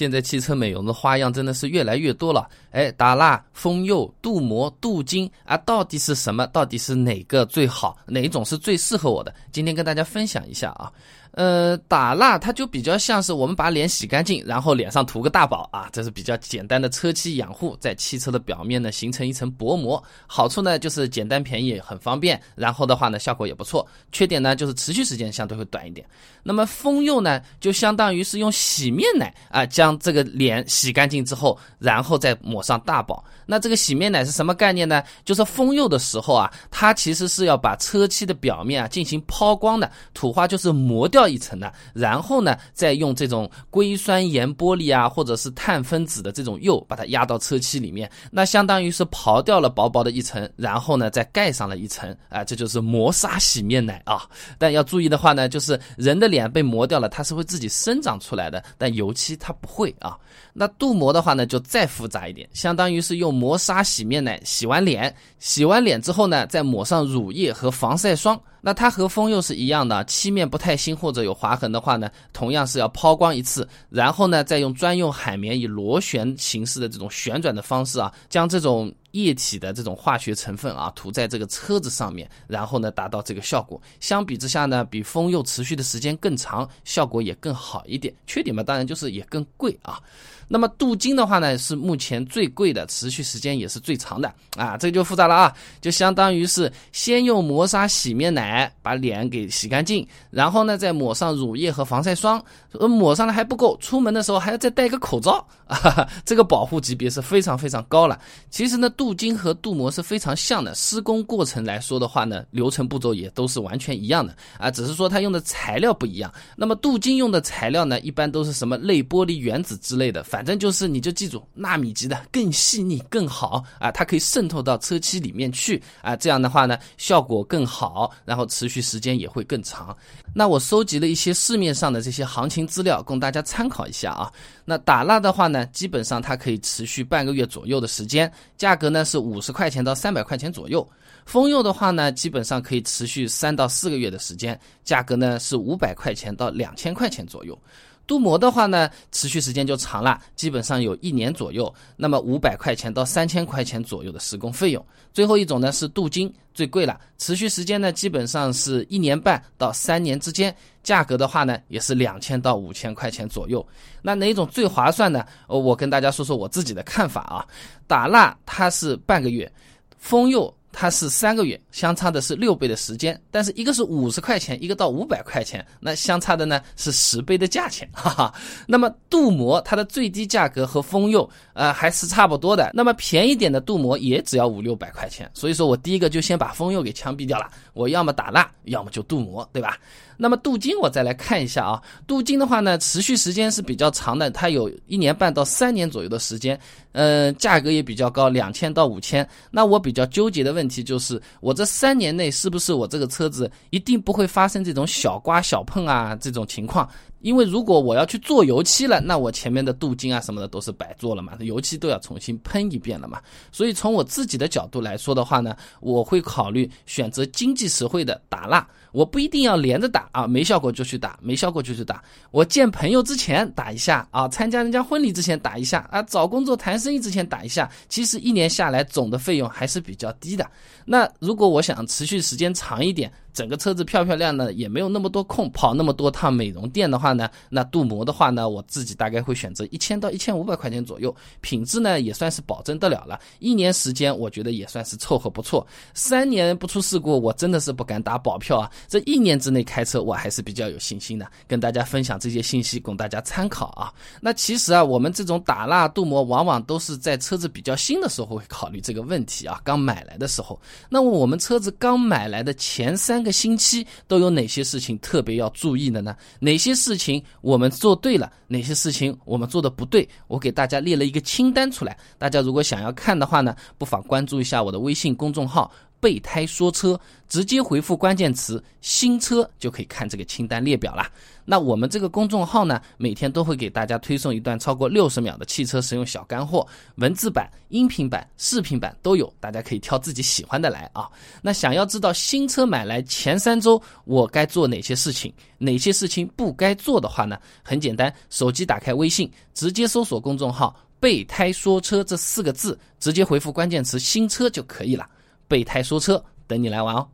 现在汽车美容的花样真的是越来越多了。哎，打蜡、封釉、镀膜、镀金啊，到底是什么？到底是哪个最好？哪一种是最适合我的？今天跟大家分享一下啊。呃，打蜡它就比较像是我们把脸洗干净，然后脸上涂个大宝啊，这是比较简单的车漆养护，在汽车的表面呢形成一层薄膜。好处呢就是简单便宜，很方便，然后的话呢效果也不错。缺点呢就是持续时间相对会短一点。那么封釉呢，就相当于是用洗面奶啊将这个脸洗干净之后，然后再抹上大宝。那这个洗面奶是什么概念呢？就是封釉的时候啊，它其实是要把车漆的表面啊进行抛光的，土话就是磨掉。掉一层的，然后呢，再用这种硅酸盐玻璃啊，或者是碳分子的这种釉，把它压到车漆里面，那相当于是刨掉了薄薄的一层，然后呢，再盖上了一层，啊，这就是磨砂洗面奶啊。但要注意的话呢，就是人的脸被磨掉了，它是会自己生长出来的，但油漆它不会啊。那镀膜的话呢，就再复杂一点，相当于是用磨砂洗面奶洗完脸，洗完脸之后呢，再抹上乳液和防晒霜。那它和风釉是一样的，漆面不太新或或者有划痕的话呢，同样是要抛光一次，然后呢，再用专用海绵以螺旋形式的这种旋转的方式啊，将这种液体的这种化学成分啊涂在这个车子上面，然后呢，达到这个效果。相比之下呢，比封釉持续的时间更长，效果也更好一点。缺点嘛，当然就是也更贵啊。那么镀金的话呢，是目前最贵的，持续时间也是最长的啊，这就复杂了啊，就相当于是先用磨砂洗面奶把脸给洗干净，然后呢再抹上乳液和防晒霜，抹上了还不够，出门的时候还要再戴个口罩啊，这个保护级别是非常非常高了。其实呢，镀金和镀膜是非常像的，施工过程来说的话呢，流程步骤也都是完全一样的啊，只是说它用的材料不一样。那么镀金用的材料呢，一般都是什么类玻璃原子之类的，反。正就是，你就记住纳米级的更细腻更好啊，它可以渗透到车漆里面去啊，这样的话呢效果更好，然后持续时间也会更长。那我收集了一些市面上的这些行情资料，供大家参考一下啊。那打蜡的话呢，基本上它可以持续半个月左右的时间，价格呢是五十块钱到三百块钱左右。封釉的话呢，基本上可以持续三到四个月的时间，价格呢是五百块钱到两千块钱左右。镀膜的话呢，持续时间就长了，基本上有一年左右，那么五百块钱到三千块钱左右的施工费用。最后一种呢是镀金，最贵了，持续时间呢基本上是一年半到三年之间，价格的话呢也是两千到五千块钱左右。那哪种最划算呢？我跟大家说说我自己的看法啊，打蜡它是半个月，封釉。它是三个月，相差的是六倍的时间，但是一个是五十块钱，一个到五百块钱，那相差的呢是十倍的价钱，哈哈。那么镀膜它的最低价格和封釉呃还是差不多的，那么便宜点的镀膜也只要五六百块钱，所以说我第一个就先把封釉给枪毙掉了，我要么打蜡，要么就镀膜，对吧？那么镀金我再来看一下啊，镀金的话呢，持续时间是比较长的，它有一年半到三年左右的时间，嗯，价格也比较高，两千到五千。那我比较纠结的问题就是，我这三年内是不是我这个车子一定不会发生这种小刮小碰啊这种情况？因为如果我要去做油漆了，那我前面的镀金啊什么的都是白做了嘛，油漆都要重新喷一遍了嘛。所以从我自己的角度来说的话呢，我会考虑选择经济实惠的打蜡。我不一定要连着打啊，没效果就去打，没效果就去打。我见朋友之前打一下啊，参加人家婚礼之前打一下啊，找工作谈生意之前打一下。其实一年下来总的费用还是比较低的。那如果我想持续时间长一点。整个车子漂漂亮的，也没有那么多空跑那么多趟美容店的话呢，那镀膜的话呢，我自己大概会选择一千到一千五百块钱左右，品质呢也算是保证得了了。一年时间，我觉得也算是凑合不错。三年不出事故，我真的是不敢打保票啊。这一年之内开车，我还是比较有信心的。跟大家分享这些信息，供大家参考啊。那其实啊，我们这种打蜡镀膜，往往都是在车子比较新的时候会考虑这个问题啊。刚买来的时候，那么我们车子刚买来的前三。三个星期都有哪些事情特别要注意的呢？哪些事情我们做对了？哪些事情我们做的不对？我给大家列了一个清单出来。大家如果想要看的话呢，不妨关注一下我的微信公众号。备胎说车，直接回复关键词“新车”就可以看这个清单列表啦。那我们这个公众号呢，每天都会给大家推送一段超过六十秒的汽车实用小干货，文字版、音频版、视频版都有，大家可以挑自己喜欢的来啊。那想要知道新车买来前三周我该做哪些事情，哪些事情不该做的话呢？很简单，手机打开微信，直接搜索公众号“备胎说车”这四个字，直接回复关键词“新车”就可以了。备胎说车，等你来玩哦。